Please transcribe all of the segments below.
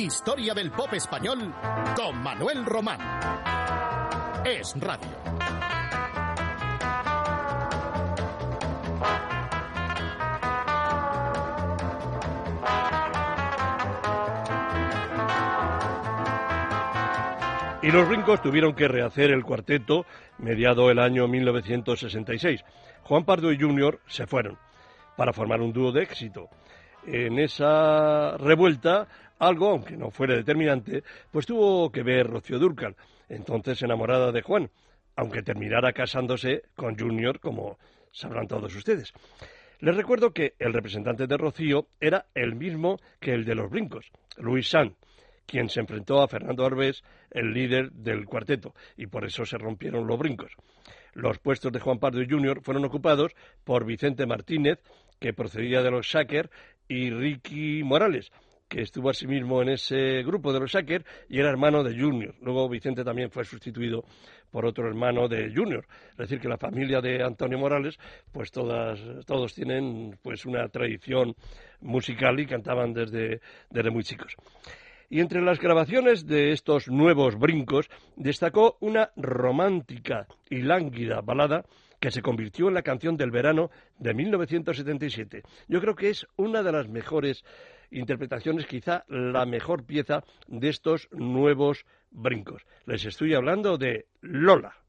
Historia del pop español con Manuel Román. Es Radio. Y los Brincos tuvieron que rehacer el cuarteto mediado el año 1966. Juan Pardo y Junior se fueron para formar un dúo de éxito. En esa revuelta, algo, aunque no fuera determinante, pues tuvo que ver Rocío Durcal, entonces enamorada de Juan, aunque terminara casándose con Junior, como sabrán todos ustedes. Les recuerdo que el representante de Rocío era el mismo que el de los Brincos, Luis San, quien se enfrentó a Fernando Arbés, el líder del cuarteto, y por eso se rompieron los brincos. Los puestos de Juan Pardo Jr. fueron ocupados por Vicente Martínez, que procedía de los Shaker, y Ricky Morales, que estuvo asimismo en ese grupo de los Shaker y era hermano de Junior. Luego Vicente también fue sustituido por otro hermano de Junior. Es decir, que la familia de Antonio Morales, pues todas, todos tienen pues una tradición musical y cantaban desde, desde muy chicos. Y entre las grabaciones de estos nuevos brincos destacó una romántica y lánguida balada que se convirtió en la canción del verano de 1977. Yo creo que es una de las mejores interpretaciones, quizá la mejor pieza de estos nuevos brincos. Les estoy hablando de Lola.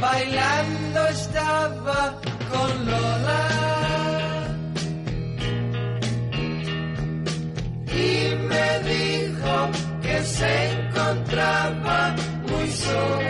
bailando estaba con Lola. Muy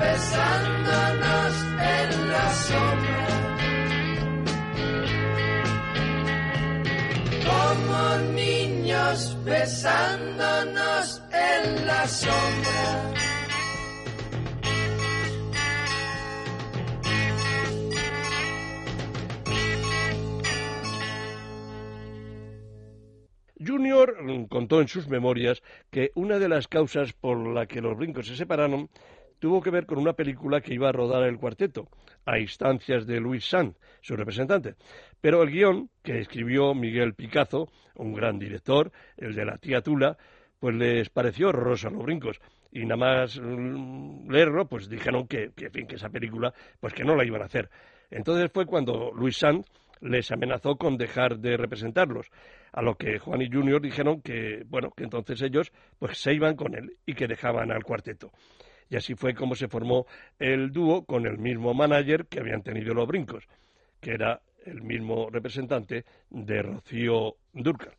besándonos en la sombra. como niños besándonos en la sombra. Junior contó en sus memorias que una de las causas por la que los brincos se separaron tuvo que ver con una película que iba a rodar el cuarteto, a instancias de Luis San, su representante. Pero el guion, que escribió Miguel Picazo, un gran director, el de la tía Tula, pues les pareció horroroso a los brincos. Y nada más mm, leerlo, pues dijeron que, que, en fin, que esa película, pues que no la iban a hacer. Entonces fue cuando Luis Sanz les amenazó con dejar de representarlos, a lo que Juan y Junior dijeron que, bueno, que entonces ellos pues se iban con él y que dejaban al cuarteto. Y así fue como se formó el dúo con el mismo manager que habían tenido los brincos, que era el mismo representante de Rocío Durcal.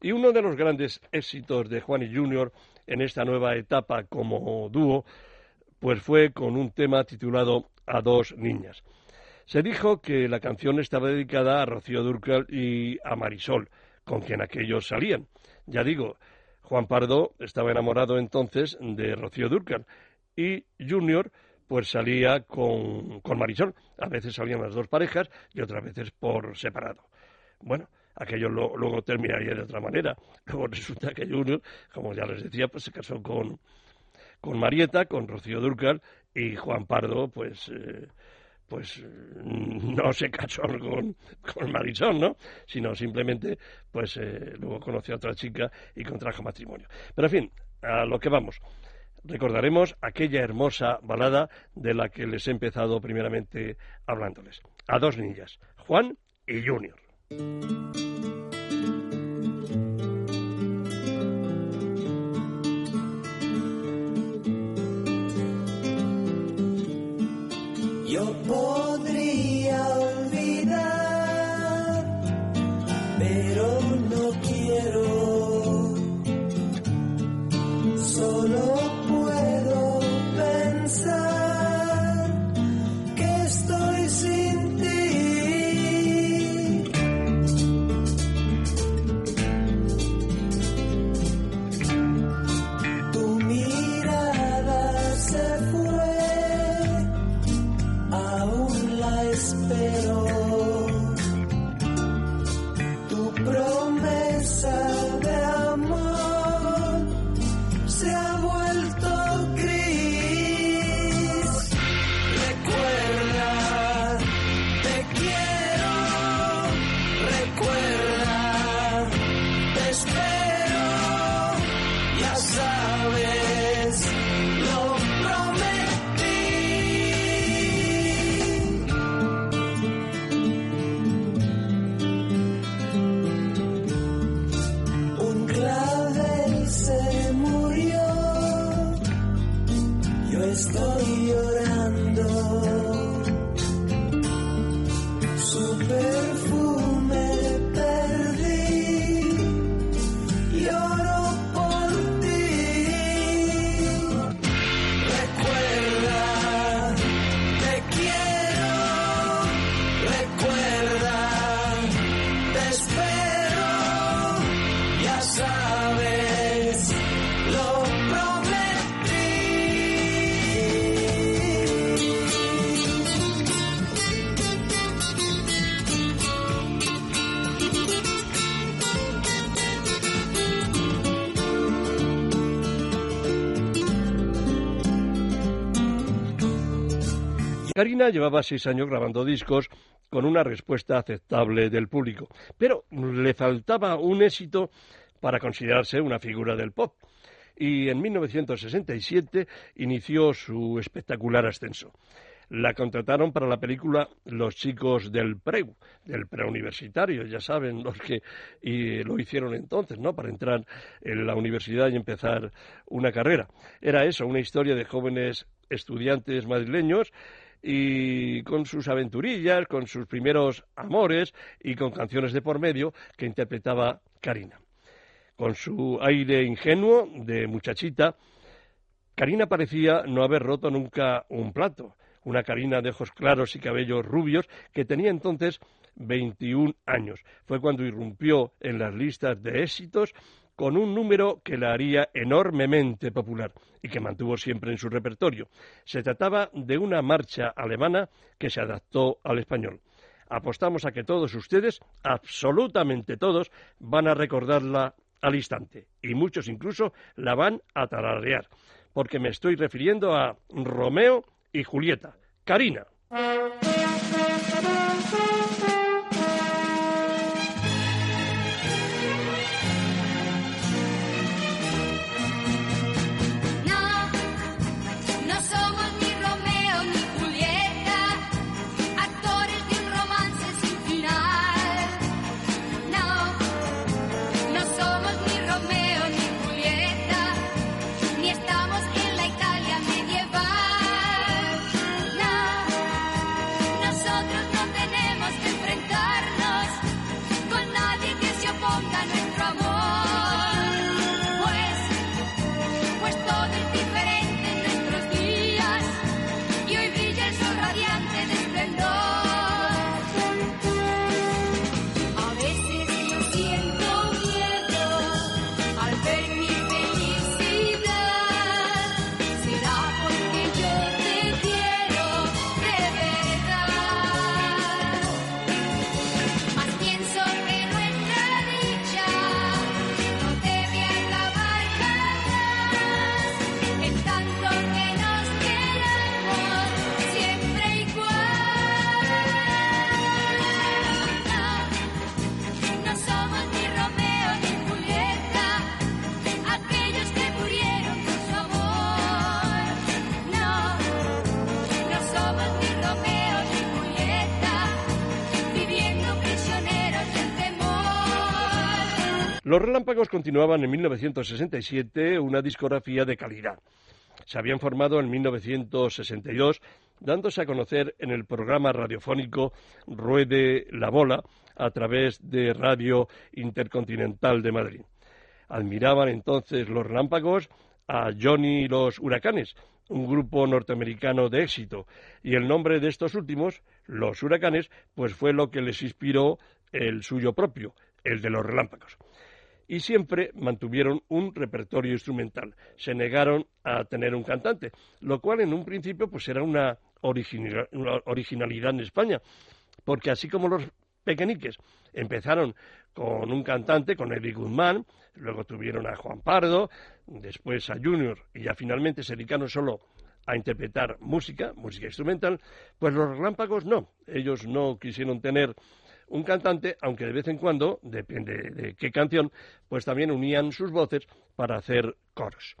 Y uno de los grandes éxitos de Juan y Junior en esta nueva etapa como dúo, pues fue con un tema titulado A dos niñas. Se dijo que la canción estaba dedicada a Rocío Durcal y a Marisol, con quien aquellos salían. Ya digo, Juan Pardo estaba enamorado entonces de Rocío Durcal y Junior pues salía con, con Marisol. A veces salían las dos parejas y otras veces por separado. Bueno, aquello luego terminaría de otra manera. Luego resulta que Junior, como ya les decía, pues se casó con, con Marieta, con Rocío Durcal y Juan Pardo, pues... Eh, pues no se casó con, con Marisol, ¿no? Sino simplemente, pues eh, luego conoció a otra chica y contrajo matrimonio. Pero en fin, a lo que vamos. Recordaremos aquella hermosa balada de la que les he empezado primeramente hablándoles. A dos niñas, Juan y Junior. Karina llevaba seis años grabando discos con una respuesta aceptable del público, pero le faltaba un éxito para considerarse una figura del pop. Y en 1967 inició su espectacular ascenso. La contrataron para la película Los chicos del Preu, del preuniversitario, ya saben los que y lo hicieron entonces, ¿no? Para entrar en la universidad y empezar una carrera. Era eso, una historia de jóvenes estudiantes madrileños y con sus aventurillas, con sus primeros amores y con canciones de por medio que interpretaba Karina. Con su aire ingenuo de muchachita, Karina parecía no haber roto nunca un plato. Una Karina de ojos claros y cabellos rubios que tenía entonces 21 años. Fue cuando irrumpió en las listas de éxitos con un número que la haría enormemente popular y que mantuvo siempre en su repertorio. Se trataba de una marcha alemana que se adaptó al español. Apostamos a que todos ustedes, absolutamente todos, van a recordarla al instante y muchos incluso la van a tararear, porque me estoy refiriendo a Romeo y Julieta. Karina. Los Relámpagos continuaban en 1967 una discografía de calidad. Se habían formado en 1962, dándose a conocer en el programa radiofónico Ruede la Bola a través de Radio Intercontinental de Madrid. Admiraban entonces los relámpagos a Johnny los Huracanes, un grupo norteamericano de éxito, y el nombre de estos últimos, los Huracanes, pues fue lo que les inspiró el suyo propio, el de los relámpagos y siempre mantuvieron un repertorio instrumental. Se negaron a tener un cantante, lo cual en un principio pues era una, originalidad en España, porque así como los pequeñiques empezaron con un cantante, con Eddie Guzmán, luego tuvieron a Juan Pardo, después a Junior y ya finalmente se dedicaron solo a interpretar música, música instrumental, pues los relámpagos no, ellos no quisieron tener un cantante, aunque de vez en cuando, depende de qué canción, pues también unían sus voces para hacer coros.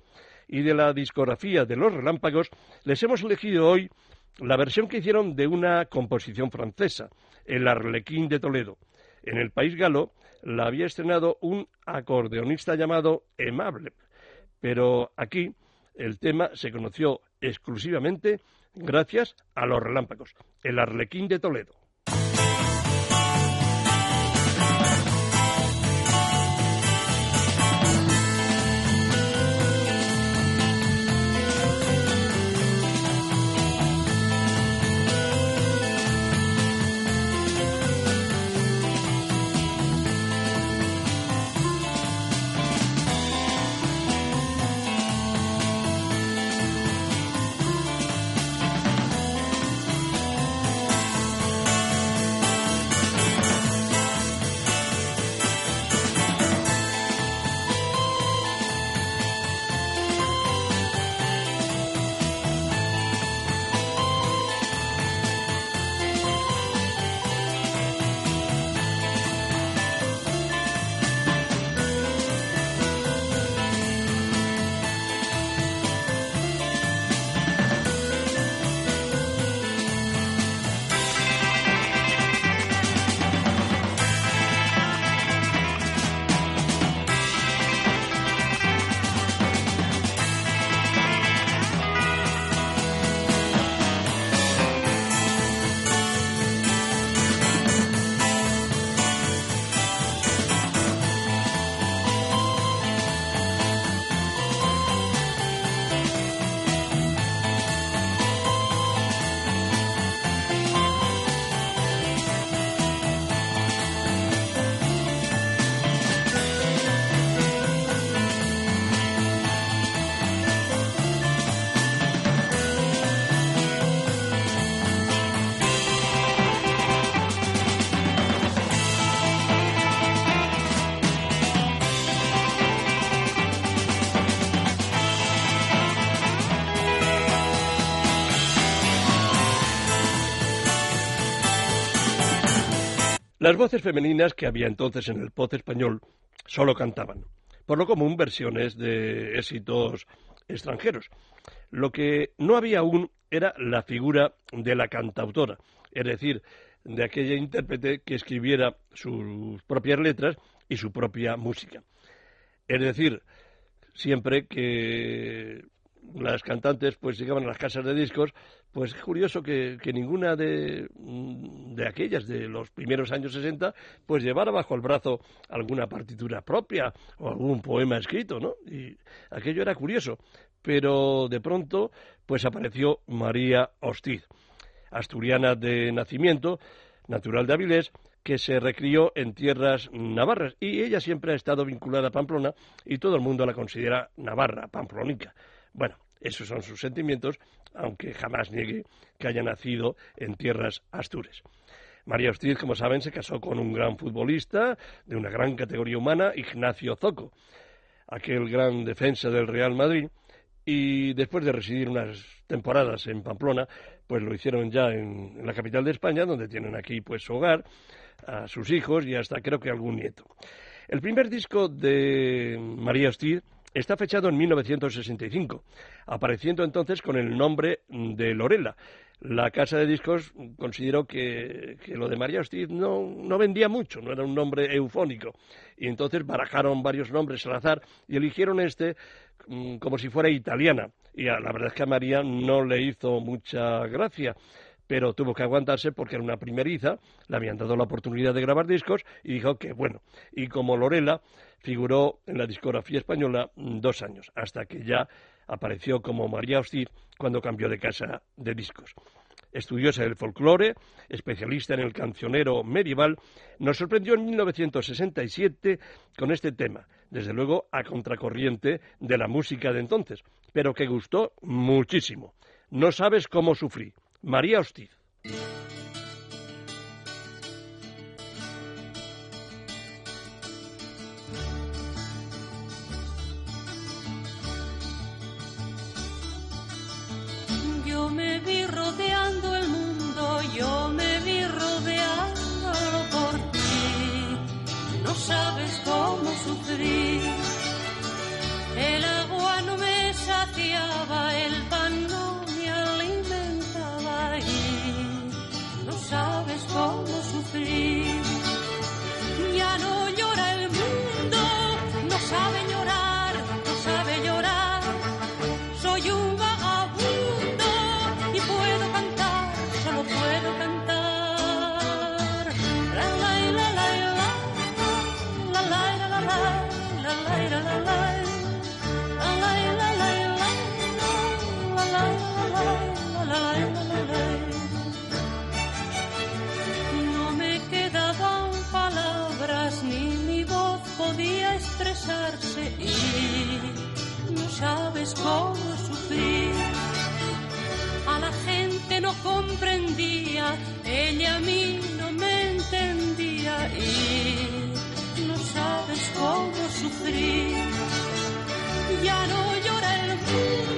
Y de la discografía de Los Relámpagos, les hemos elegido hoy la versión que hicieron de una composición francesa, El Arlequín de Toledo. En el país galo la había estrenado un acordeonista llamado Emable, pero aquí el tema se conoció exclusivamente gracias a los relámpagos, el Arlequín de Toledo. Las voces femeninas que había entonces en el pop español solo cantaban, por lo común versiones de éxitos extranjeros. Lo que no había aún era la figura de la cantautora, es decir, de aquella intérprete que escribiera sus propias letras y su propia música. Es decir, siempre que las cantantes pues llegaban a las casas de discos, pues es curioso que, ninguna de, de, aquellas de los primeros años 60 pues llevara bajo el brazo alguna partitura propia o algún poema escrito, ¿no? Y aquello era curioso, pero de pronto pues apareció María Hostiz, asturiana de nacimiento, natural de Avilés, que se recrió en tierras navarras y ella siempre ha estado vinculada a Pamplona y todo el mundo la considera navarra, pamplónica. Bueno, esos son sus sentimientos, aunque jamás niegue que haya nacido en tierras astures. María Hostiz, como saben, se casó con un gran futbolista de una gran categoría humana, Ignacio Zoco, aquel gran defensa del Real Madrid, y después de residir unas temporadas en Pamplona, pues lo hicieron ya en, en, la capital de España, donde tienen aquí pues su hogar, a sus hijos y hasta creo que algún nieto. El primer disco de María Hostiz Está fechado en 1965, apareciendo entonces con el nombre de Lorela. la casa de discos consideró que, lo de María Hostiz no, no, vendía mucho, no era un nombre eufónico. Y entonces barajaron varios nombres al azar y eligieron este mm, como si fuera italiana. Y la verdad es que a María no le hizo mucha gracia pero tuvo que aguantarse porque era una primeriza, le habían dado la oportunidad de grabar discos y dijo que bueno. Y como Lorela figuró en la discografía española dos años, hasta que ya apareció como María Hostiz cuando cambió de casa de discos. Estudiosa del folclore, especialista en el cancionero medieval, nos sorprendió en 1967 con este tema, desde luego a contracorriente de la música de entonces, pero que gustó muchísimo. No sabes cómo sufrí. María Hostiz. see. Comprendía, ella a mí no me entendía y no sabes cómo sufrir. Ya no llora el mundo,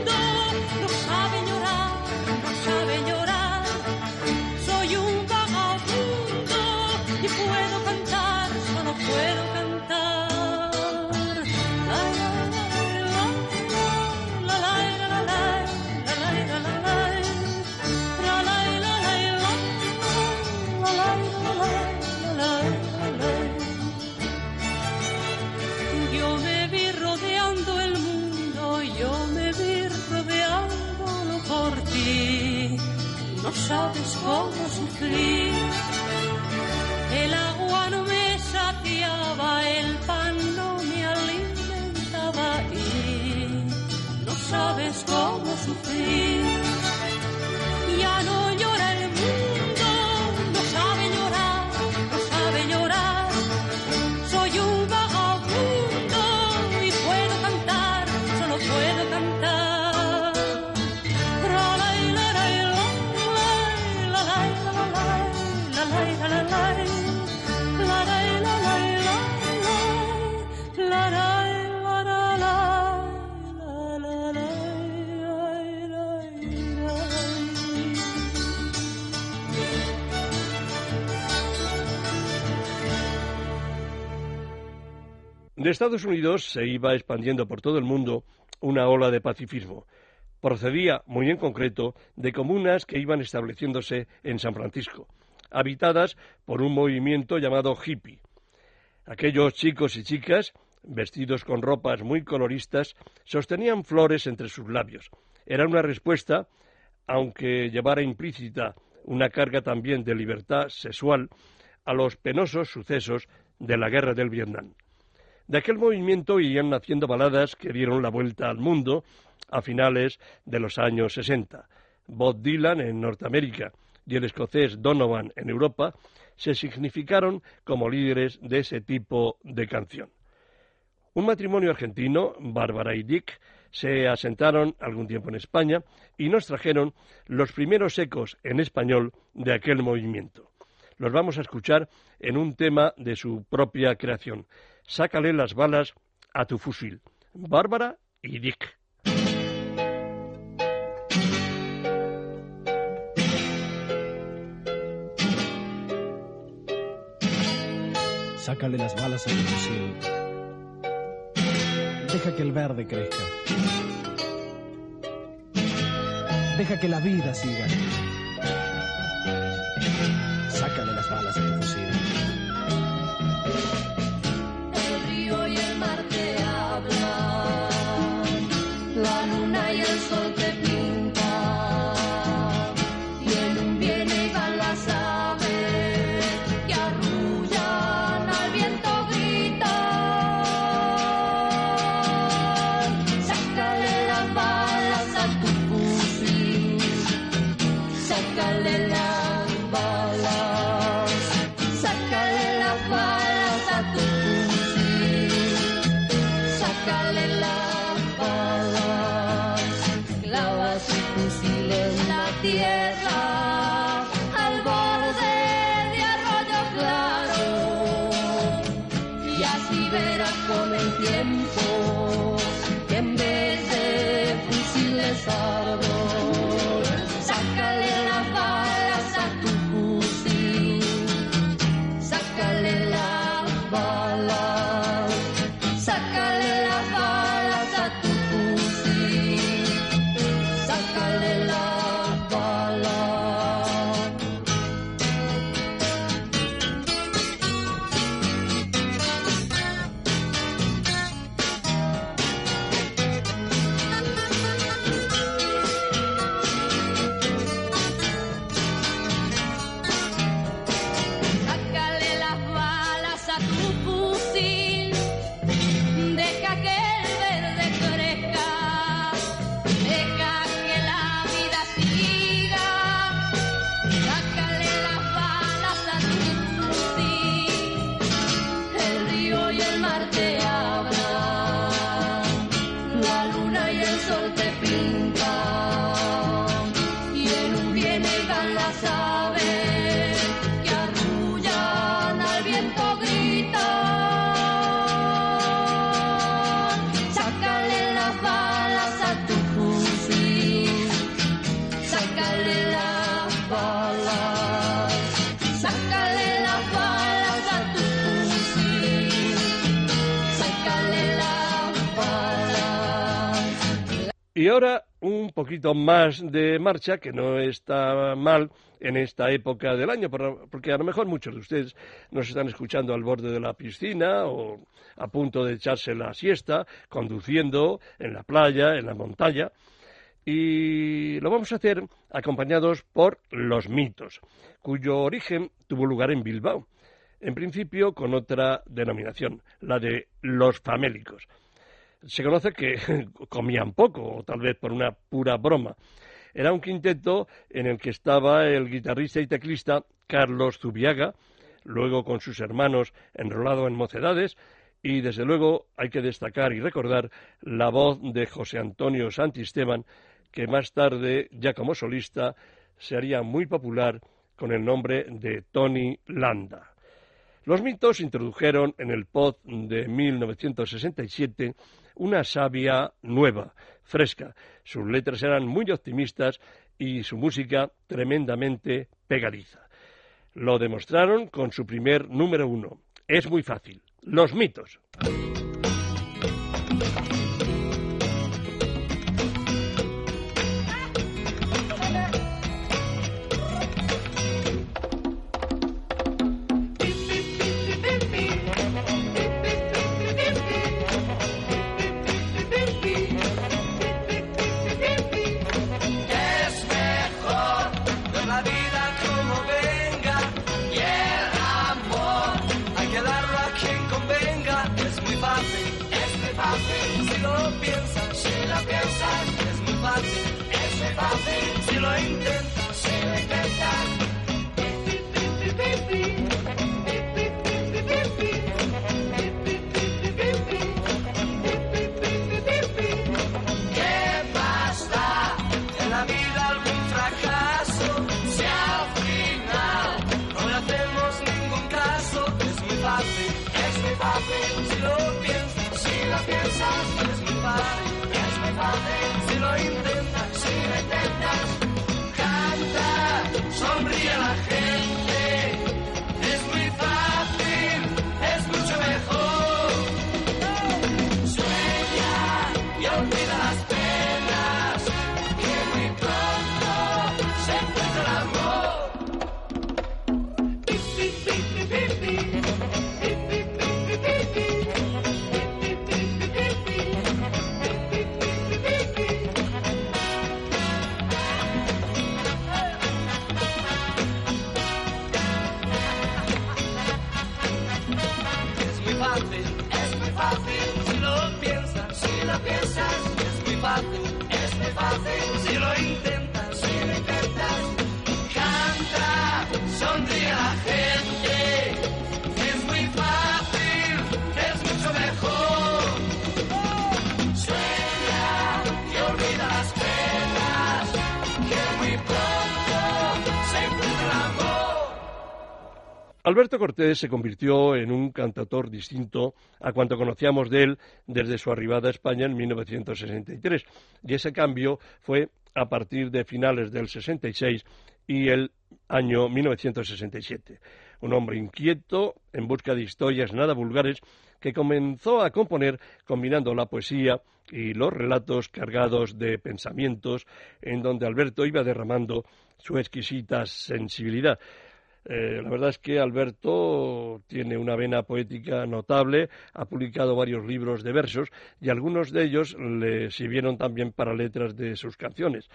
sabes cómo sufrir. De Estados Unidos se iba expandiendo por todo el mundo una ola de pacifismo. Procedía, muy en concreto, de comunas que iban estableciéndose en San Francisco, habitadas por un movimiento llamado hippie. Aquellos chicos y chicas, vestidos con ropas muy coloristas, sostenían flores entre sus labios. Era una respuesta, aunque llevara implícita una carga también de libertad sexual, a los penosos sucesos de la guerra del Vietnam. De aquel movimiento irían naciendo baladas que dieron la vuelta al mundo a finales de los años 60. Bob Dylan en Norteamérica y el escocés Donovan en Europa se significaron como líderes de ese tipo de canción. Un matrimonio argentino, Bárbara y Dick, se asentaron algún tiempo en España y nos trajeron los primeros ecos en español de aquel movimiento. Los vamos a escuchar en un tema de su propia creación. Sácale las balas a tu fusil. Bárbara y Dick. Sácale las balas a tu fusil. Deja que el verde crezca. Deja que la vida siga. sácale las balas a tu fusil. Y ahora un poquito más de marcha, que no está mal en esta época del año, por- porque a lo mejor muchos de ustedes nos están escuchando al borde de la piscina o a punto de echarse la siesta, conduciendo en la playa, en la montaña. Y lo vamos a hacer acompañados por los mitos, cuyo origen tuvo lugar en Bilbao, en principio con otra denominación, la de los famélicos se conoce que comían poco, o tal vez por una pura broma. Era un quinteto en el que estaba el guitarrista y teclista Carlos Zubiaga, luego con sus hermanos enrolado en mocedades, y desde luego hay que destacar y recordar la voz de José Antonio Santisteban, que más tarde, ya como solista, se haría muy popular con el nombre de Tony Landa. Los mitos introdujeron en el pod de 1967 una savia nueva, fresca. Sus letras eran muy optimistas y su música tremendamente pegadiza. Lo demostraron con su primer número uno. Es muy fácil. Los mitos. You know. intentas. Alberto Cortés se convirtió en un cantautor distinto a cuanto conocíamos de él desde su arribada a España en 1963, y ese cambio fue a partir de finales del 66 y el año 1967. Un hombre inquieto, en busca de historias nada vulgares, que comenzó a componer combinando la poesía y los relatos cargados de pensamientos, en donde Alberto iba derramando su exquisita sensibilidad. Eh, la verdad es que Alberto tiene una vena poética notable, ha publicado varios libros de versos y algunos de ellos le sirvieron también para letras de sus canciones.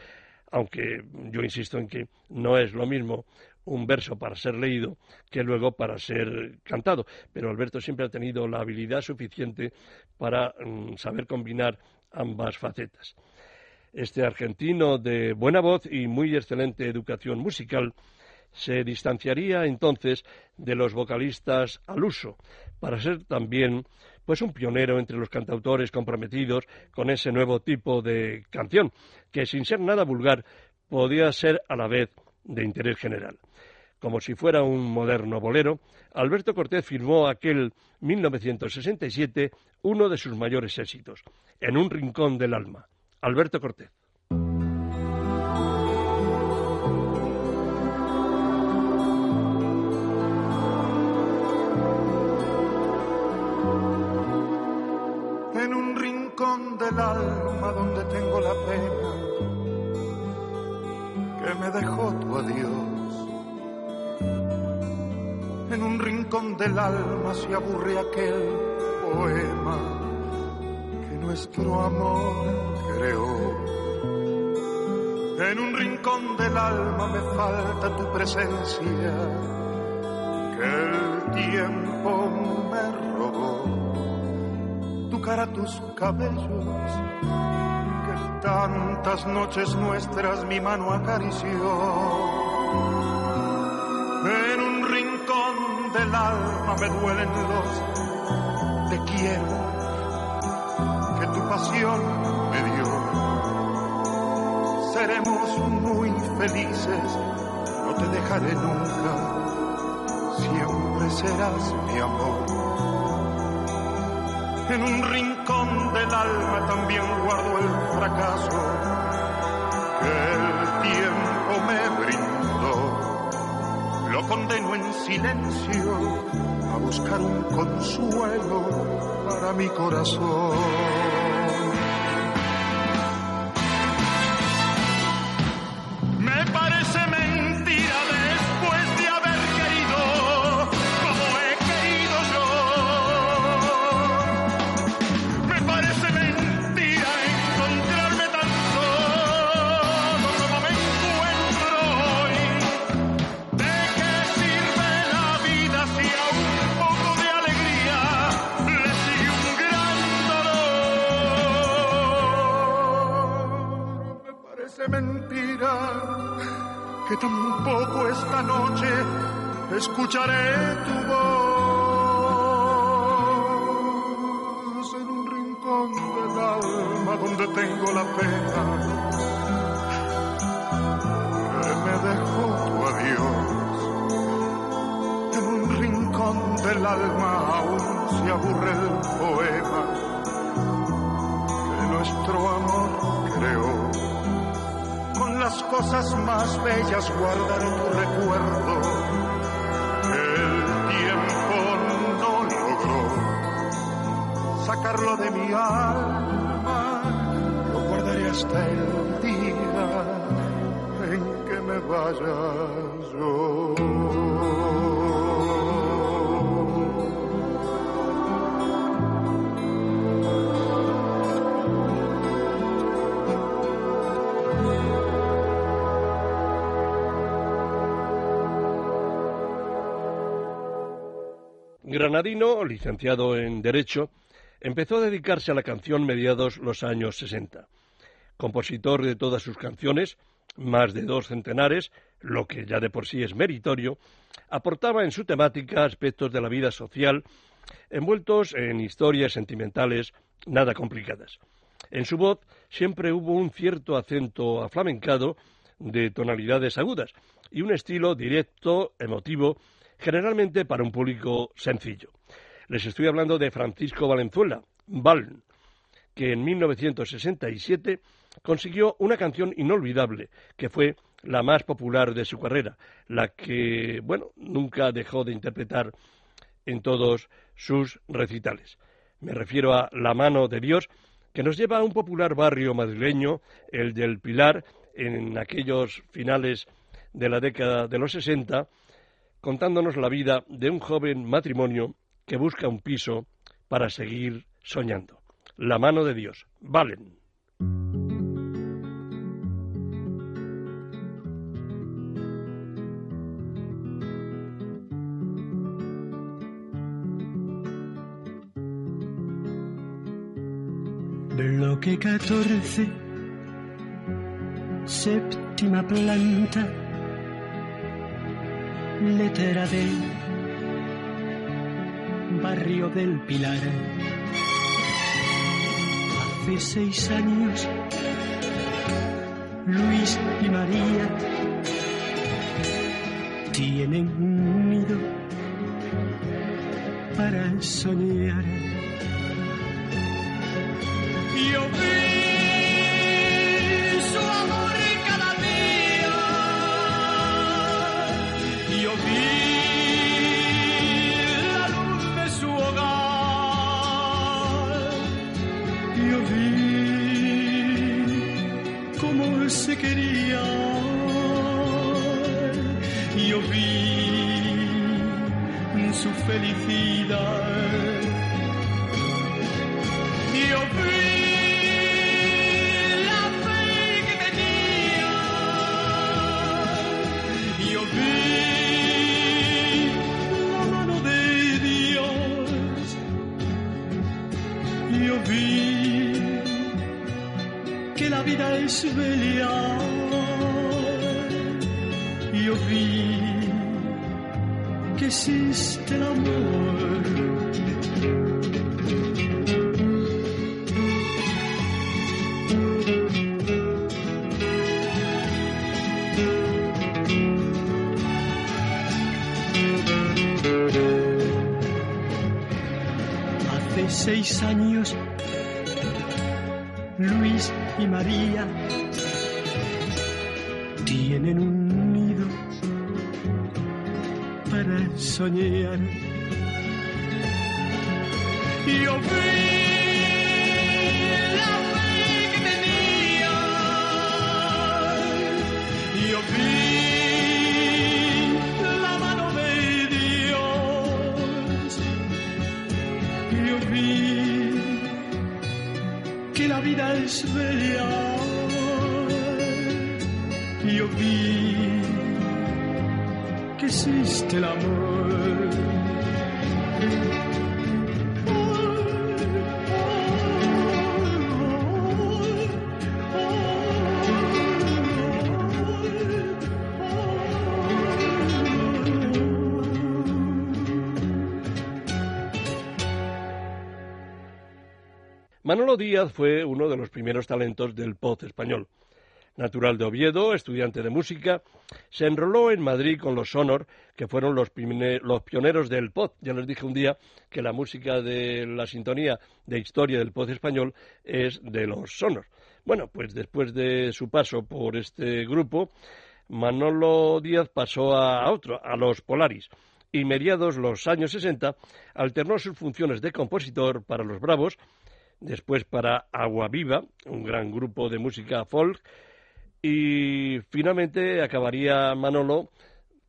Aunque yo insisto en que no es lo mismo un verso para ser leído que luego para ser cantado. Pero Alberto siempre ha tenido la habilidad suficiente para mm, saber combinar ambas facetas. Este argentino de buena voz y muy excelente educación musical se distanciaría entonces de los vocalistas al uso, para ser también pues un pionero entre los cantautores comprometidos con ese nuevo tipo de canción, que sin ser nada vulgar podía ser a la vez de interés general. Como si fuera un moderno bolero, Alberto Cortés firmó aquel 1967 uno de sus mayores éxitos, En un rincón del alma. Alberto Cortés. Del alma donde tengo la pena que me dejó tu adiós. En un rincón del alma se aburre aquel poema que nuestro amor creó. En un rincón del alma me falta tu presencia que el tiempo tu cara, tus cabellos, que tantas noches nuestras mi mano acarició. En un rincón del alma me duelen los te quiero que tu pasión me dio. Seremos muy felices, no te dejaré nunca, siempre serás mi amor. En un rincón del alma también guardo el fracaso que el tiempo me brindó. Lo condeno en silencio a buscar un consuelo para mi corazón. Parece mentira que tampoco esta noche escucharé tu voz en un rincón del alma donde tengo la pena que me dejó tu adiós. En un rincón del alma aún se aburre el poema cosas más bellas guardaré tu recuerdo. El tiempo no logró sacarlo de mi alma, lo guardaré hasta el día en que me vaya yo. Granadino, licenciado en Derecho, empezó a dedicarse a la canción mediados los años 60. Compositor de todas sus canciones, más de dos centenares, lo que ya de por sí es meritorio, aportaba en su temática aspectos de la vida social envueltos en historias sentimentales nada complicadas. En su voz siempre hubo un cierto acento aflamencado de tonalidades agudas y un estilo directo, emotivo, generalmente para un público sencillo. Les estoy hablando de Francisco Valenzuela, Val, que en 1967 consiguió una canción inolvidable, que fue la más popular de su carrera, la que, bueno, nunca dejó de interpretar en todos sus recitales. Me refiero a La mano de Dios, que nos lleva a un popular barrio madrileño, el del Pilar, en aquellos finales de la década de los 60, contándonos la vida de un joven matrimonio que busca un piso para seguir soñando. La mano de Dios. Valen. Bloque 14, séptima planta, letra D, barrio del Pilar. Hace seis años, Luis y María tienen un nido para soñar. Que la vida es bella. Yo vi que existe el amor. Y María tienen un nido para soñar. Yo Manolo Díaz fue uno de los primeros talentos del pop español. Natural de Oviedo, estudiante de música, se enroló en Madrid con los Sonor, que fueron los, pioneros del pop. Ya les dije un día que la música de la sintonía de historia del pop español es de los Sonor. Bueno, pues después de su paso por este grupo, Manolo Díaz pasó a otro, a los Polaris, y mediados los años 60 alternó sus funciones de compositor para los Bravos, después para Agua Viva, un gran grupo de música folk, y finalmente acabaría Manolo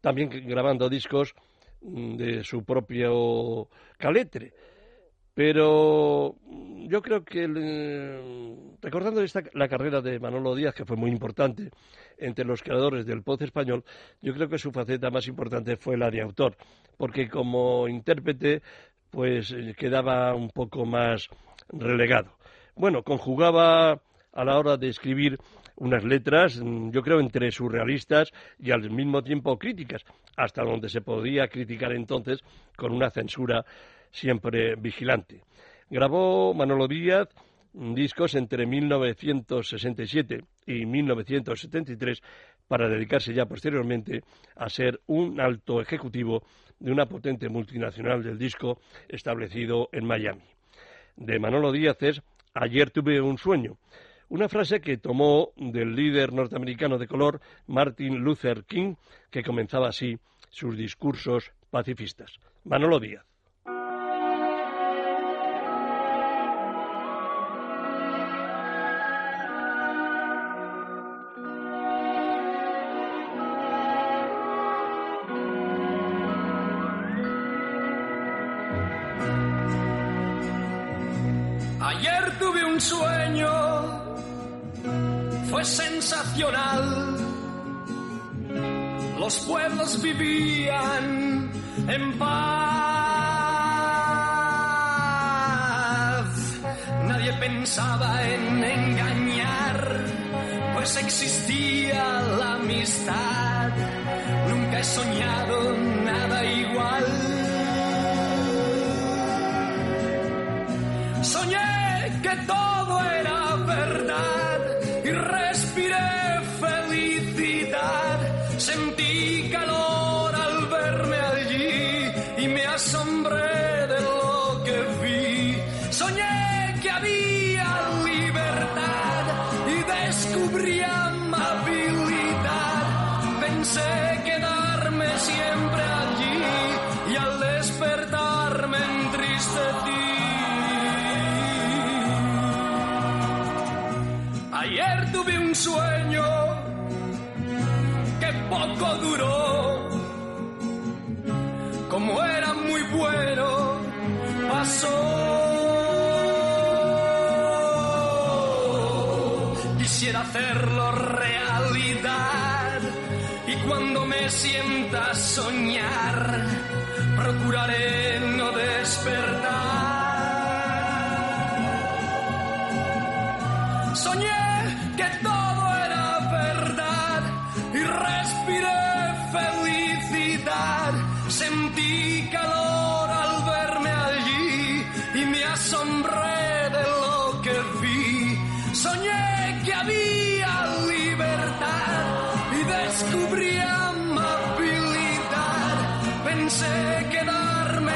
también grabando discos mm, de su propio caletre. Pero yo creo que, el- recordando esta, la carrera de Manolo Díaz, que fue muy importante entre los creadores del pop español, yo creo que su faceta más importante fue la de autor, porque como intérprete, pues eh, quedaba un poco más relegado. Bueno, conjugaba a la hora de escribir unas letras, mm, yo creo, entre surrealistas y al mismo tiempo críticas, hasta donde se podía criticar entonces con una censura siempre vigilante. Grabó Manolo Díaz mm, discos entre 1967 y 1973 para dedicarse ya posteriormente a ser un alto ejecutivo de una potente multinacional del disco establecido en Miami. De Manolo Díaz es Ayer tuve un sueño, una frase que tomó del líder norteamericano de color Martin Luther King, que comenzaba así sus discursos pacifistas. Manolo Díaz. Sueño, fue sensacional. Los pueblos vivían en paz. Nadie pensaba en engañar, pues existía la amistad. Nunca he soñado nada igual. Soñé hacerlo realidad y cuando me sienta soñar, procuraré no despertar. Soñé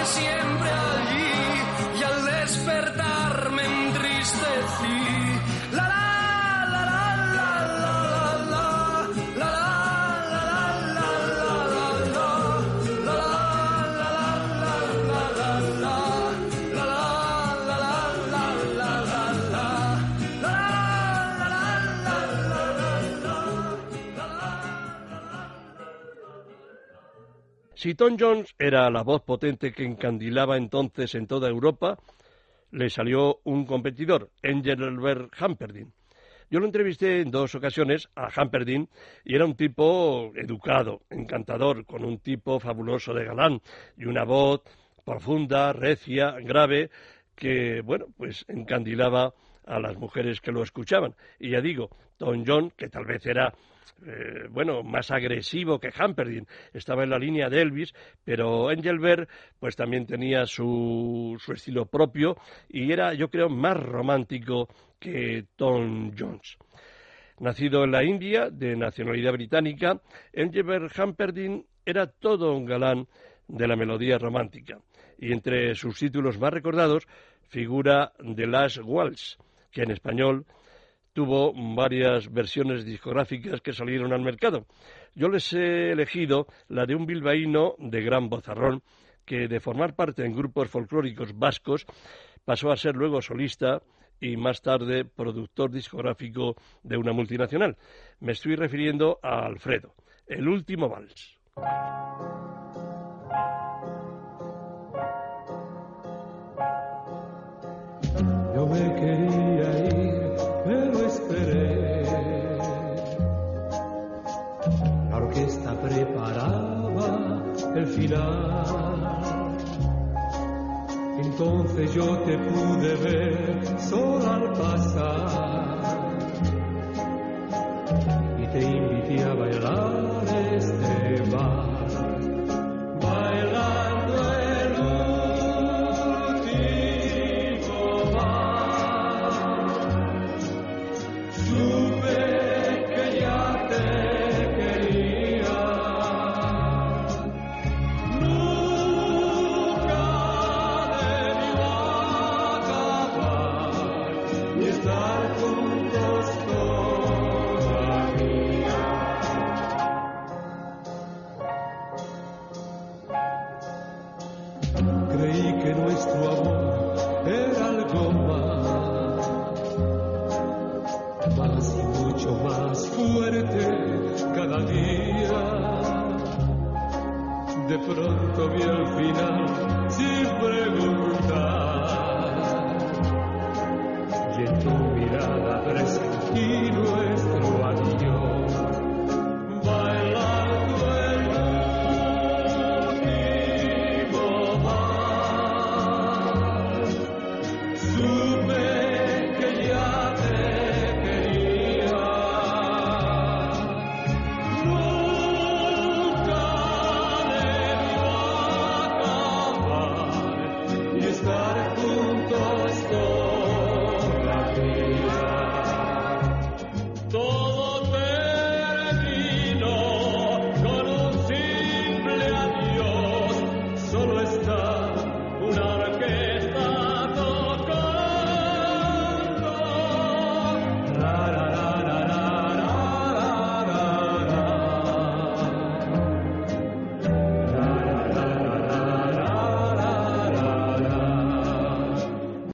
siempre Si Tom Jones era la voz potente que encandilaba entonces en toda Europa, le salió un competidor, Engelbert Humperdinck. Yo lo entrevisté en dos ocasiones a Humperdinck y era un tipo educado, encantador, con un tipo fabuloso de galán y una voz profunda, recia, grave, que, bueno, pues encandilaba a las mujeres que lo escuchaban. Y ya digo, Tom John, que tal vez era eh, bueno, más agresivo que Humperdinck, estaba en la línea de Elvis, pero Engelbert pues también tenía su, su estilo propio y era, yo creo, más romántico que Tom Jones. Nacido en la India, de nacionalidad británica, Engelbert Humperdinck era todo un galán de la melodía romántica y entre sus títulos más recordados figura The Last Waltz, que en español tuvo varias versiones discográficas que salieron al mercado. Yo les he elegido la de un bilbaíno de gran bozarrón que de formar parte en grupos folclóricos vascos pasó a ser luego solista y más tarde productor discográfico de una multinacional. Me estoy refiriendo a Alfredo, el último vals. Yo me quería Entonces yo te pude ver solo al pasar.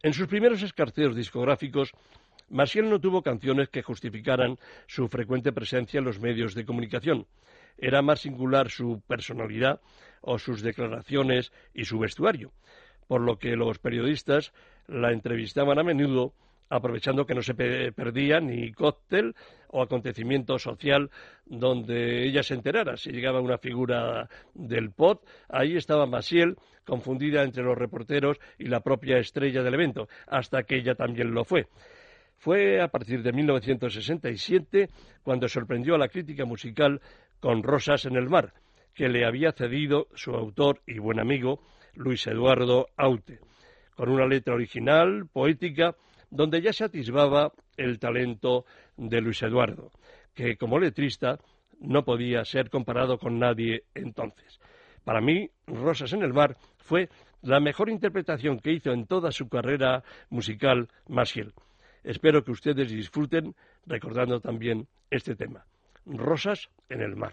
En sus primeros escarceos discográficos, Maciel no tuvo canciones que justificaran su frecuente presencia en los medios de comunicación. Era más singular su personalidad o sus declaraciones y su vestuario, por lo que los periodistas la entrevistaban a menudo aprovechando que no se pe- perdía ni cóctel o acontecimiento social donde ella se enterara. Si llegaba una figura del pot, ahí estaba Maciel, confundida entre los reporteros y la propia estrella del evento, hasta que ella también lo fue. Fue a partir de 1967 cuando sorprendió a la crítica musical con Rosas en el mar, que le había cedido su autor y buen amigo Luis Eduardo Aute, con una letra original, poética, donde ya se atisbaba el talento de Luis Eduardo, que como letrista no podía ser comparado con nadie entonces. Para mí, Rosas en el mar fue la mejor interpretación que hizo en toda su carrera musical Maciel. Espero que ustedes disfruten recordando también este tema. Rosas en el mar.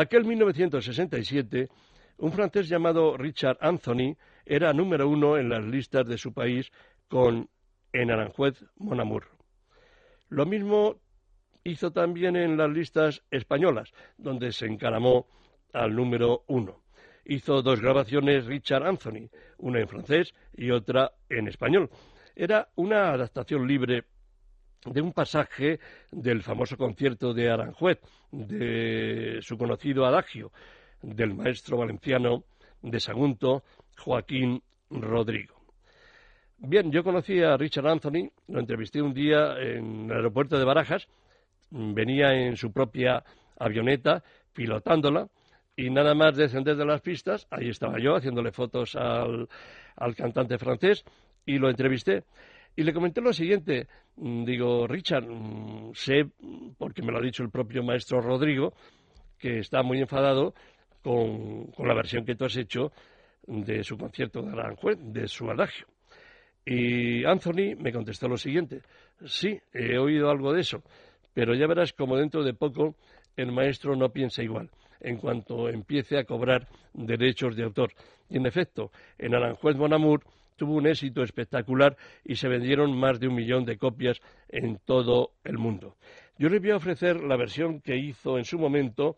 Aquel 1967, un francés llamado Richard Anthony era número uno en las listas de su país con En Aranjuez, Mon Amour. Lo mismo hizo también en las listas españolas, donde se encaramó al número uno. Hizo dos grabaciones Richard Anthony, una en francés y otra en español. Era una adaptación libre de un pasaje del famoso concierto de Aranjuez, de su conocido adagio, del maestro valenciano de Sagunto, Joaquín Rodrigo. Bien, yo conocí a Richard Anthony, lo entrevisté un día en el aeropuerto de Barajas, venía en su propia avioneta, pilotándola, y nada más descender de las pistas, ahí estaba yo haciéndole fotos al, al cantante francés, y lo entrevisté. Y le comenté lo siguiente, mm, digo, Richard, mm, sé, mm, porque me lo ha dicho el propio maestro Rodrigo, que está muy enfadado con, la versión que tú has hecho de su concierto de Aranjuez, de su adagio. Y Anthony me contestó lo siguiente, sí, he oído algo de eso, pero ya verás como dentro de poco el maestro no piensa igual en cuanto empiece a cobrar derechos de autor. Y en efecto, en Aranjuez Bonamur tuvo un éxito espectacular y se vendieron más de un millón de copias en todo el mundo. Yo les voy a ofrecer la versión que hizo en su momento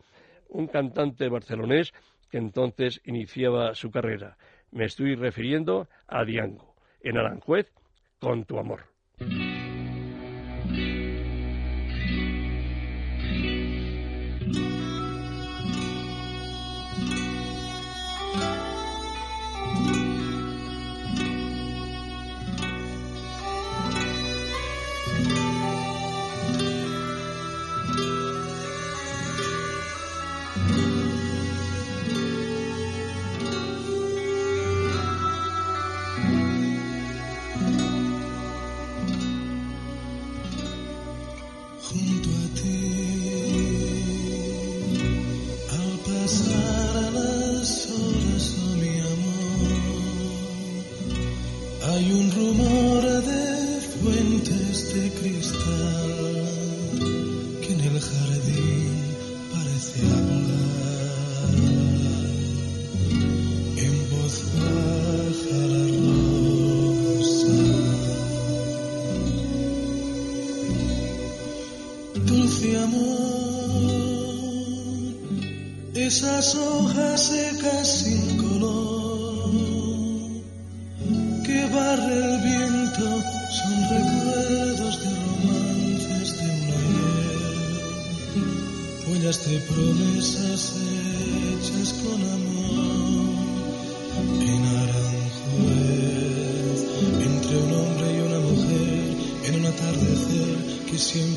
un cantante barcelonés que entonces iniciaba su carrera. Me estoy refiriendo a Diango, en Aranjuez, con tu amor. Esas hojas secas sin color que barre el viento son recuerdos de romances de un ayer, huellas de promesas hechas con amor en Aranjuez, entre un hombre y una mujer, en un atardecer que siempre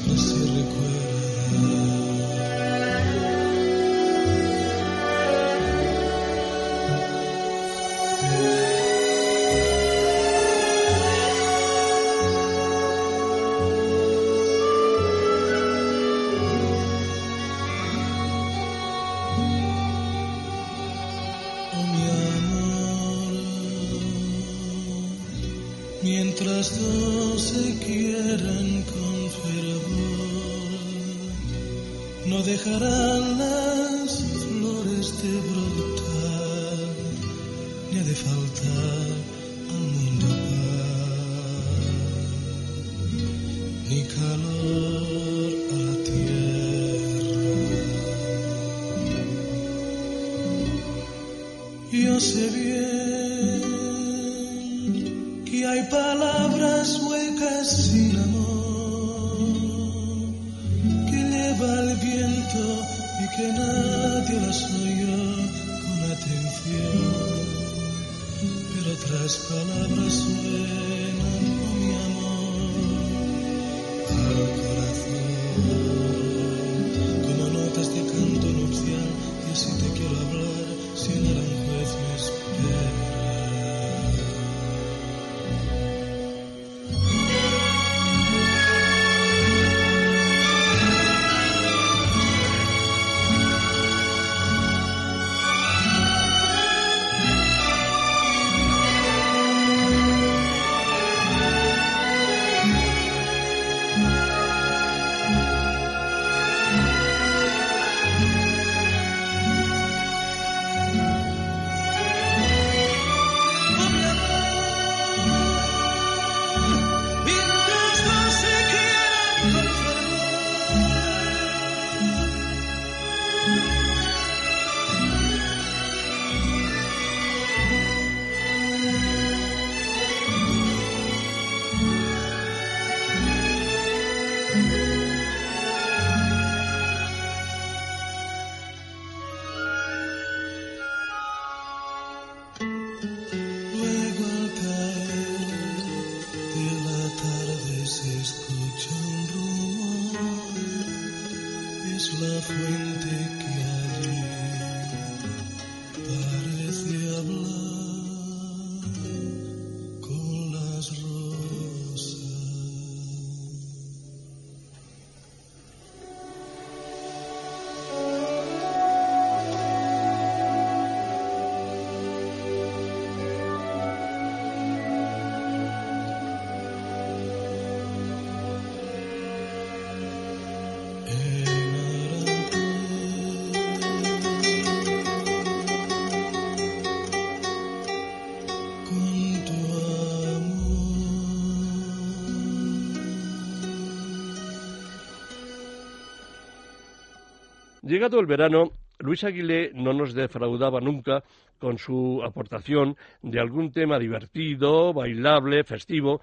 Llegado el verano, Luis Aguilé no nos defraudaba nunca con su aportación de algún tema divertido, bailable, festivo,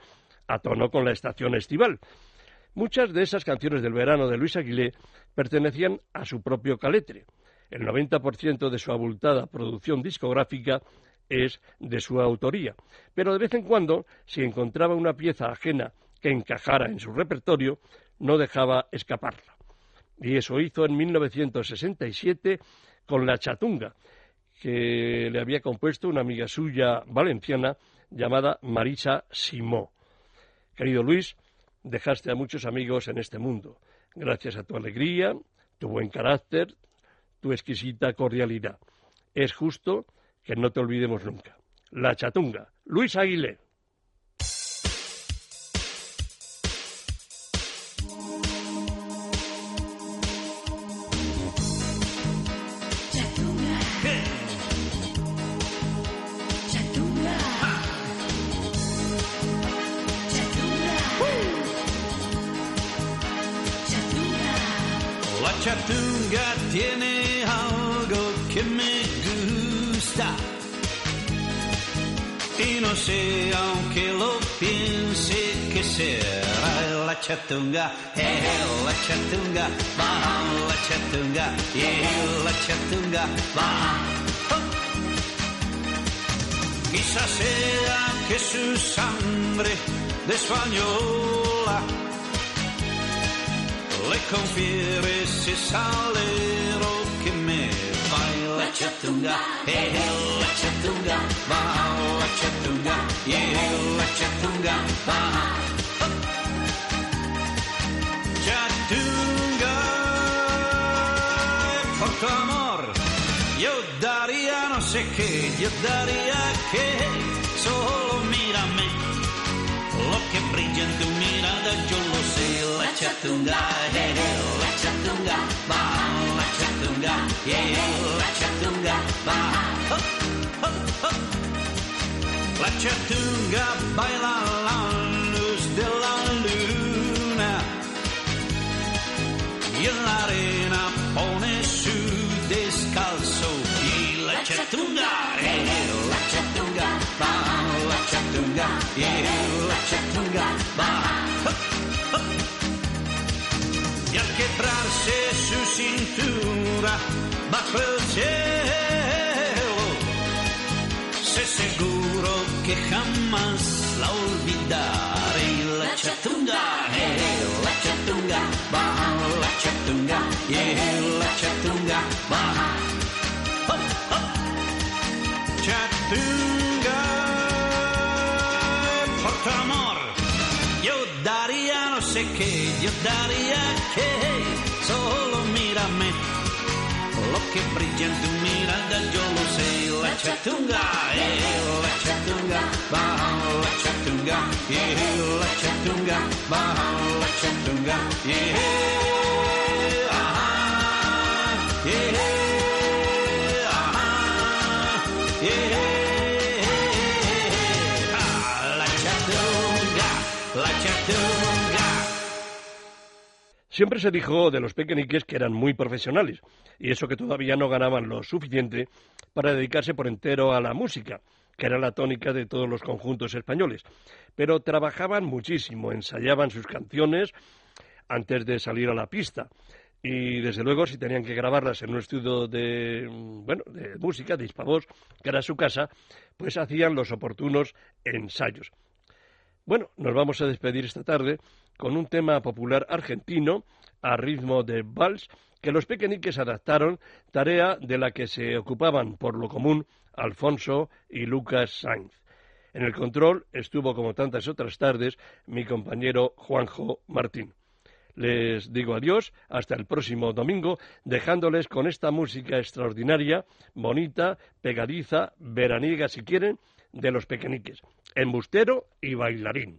a tono con la estación estival. Muchas de esas canciones del verano de Luis Aguilé pertenecían a su propio caletre. El 90% de su abultada producción discográfica es de su autoría, pero de vez en cuando, si encontraba una pieza ajena que encajara en su repertorio, no dejaba escaparla. Y eso hizo en 1967 con La Chatunga, que le había compuesto una amiga suya valenciana llamada Marisa Simó. Querido Luis, dejaste a muchos amigos en este mundo, gracias a tu alegría, tu buen carácter, tu exquisita cordialidad. Es justo que no te olvidemos nunca. La Chatunga, Luis Aguilé. Chatunga, eh, la chatunga, va, la chatunga, yeah, la chatunga, va. Oh. Quizás sea que su sangre de española le confiere ese salero que me fa la chatunga, eh, la chatunga, va, la chatunga, yeah, la chatunga, va. Tu amor, yo daría no sé qué, yo daría que solo mírame. Lo que brilla en tu mirada yo lo sé, la chatunga, eh, la chatunga, va, la chatunga, yeah, la chatunga, va. Oh, oh, oh. La chatunga baila la luz de la luna y en la arena pone chatunga, va. Oh, oh. Y al quebrarse su cintura bajo el cielo, sé seguro que jamás la olvidaré. La chatunga, eh, la chatunga, va, la chatunga, yeah, la chatunga, va. Oh, oh. Chatunga, tu amor, yo daría no sé qué, yo daría que solo mírame. Lo que brilla en tu mirada yo lo sé, la chatunga, eh, la chatunga, va, la chatunga, yeah, la chatunga, va, la chatunga, yeah, ah, yeah, Siempre se dijo de los pequeñiques que eran muy profesionales, y eso que todavía no ganaban lo suficiente para dedicarse por entero a la música, que era la tónica de todos los conjuntos españoles. Pero trabajaban muchísimo, ensayaban sus canciones antes de salir a la pista. Y desde luego, si tenían que grabarlas en un estudio de, mm, bueno, de música, de Hispavoz, que era su casa, pues hacían los oportunos ensayos. Bueno, nos vamos a despedir esta tarde con un tema popular argentino a ritmo de vals que los pequeñiques adaptaron, tarea de la que se ocupaban por lo común Alfonso y Lucas Sainz. En el control estuvo, como tantas otras tardes, mi compañero Juanjo Martín. Les digo adiós hasta el próximo domingo, dejándoles con esta música extraordinaria, bonita, pegadiza, veraniega si quieren, de los pequeñiques, embustero y bailarín.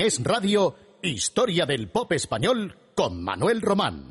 Es Radio, Historia del Pop Español con Manuel Román.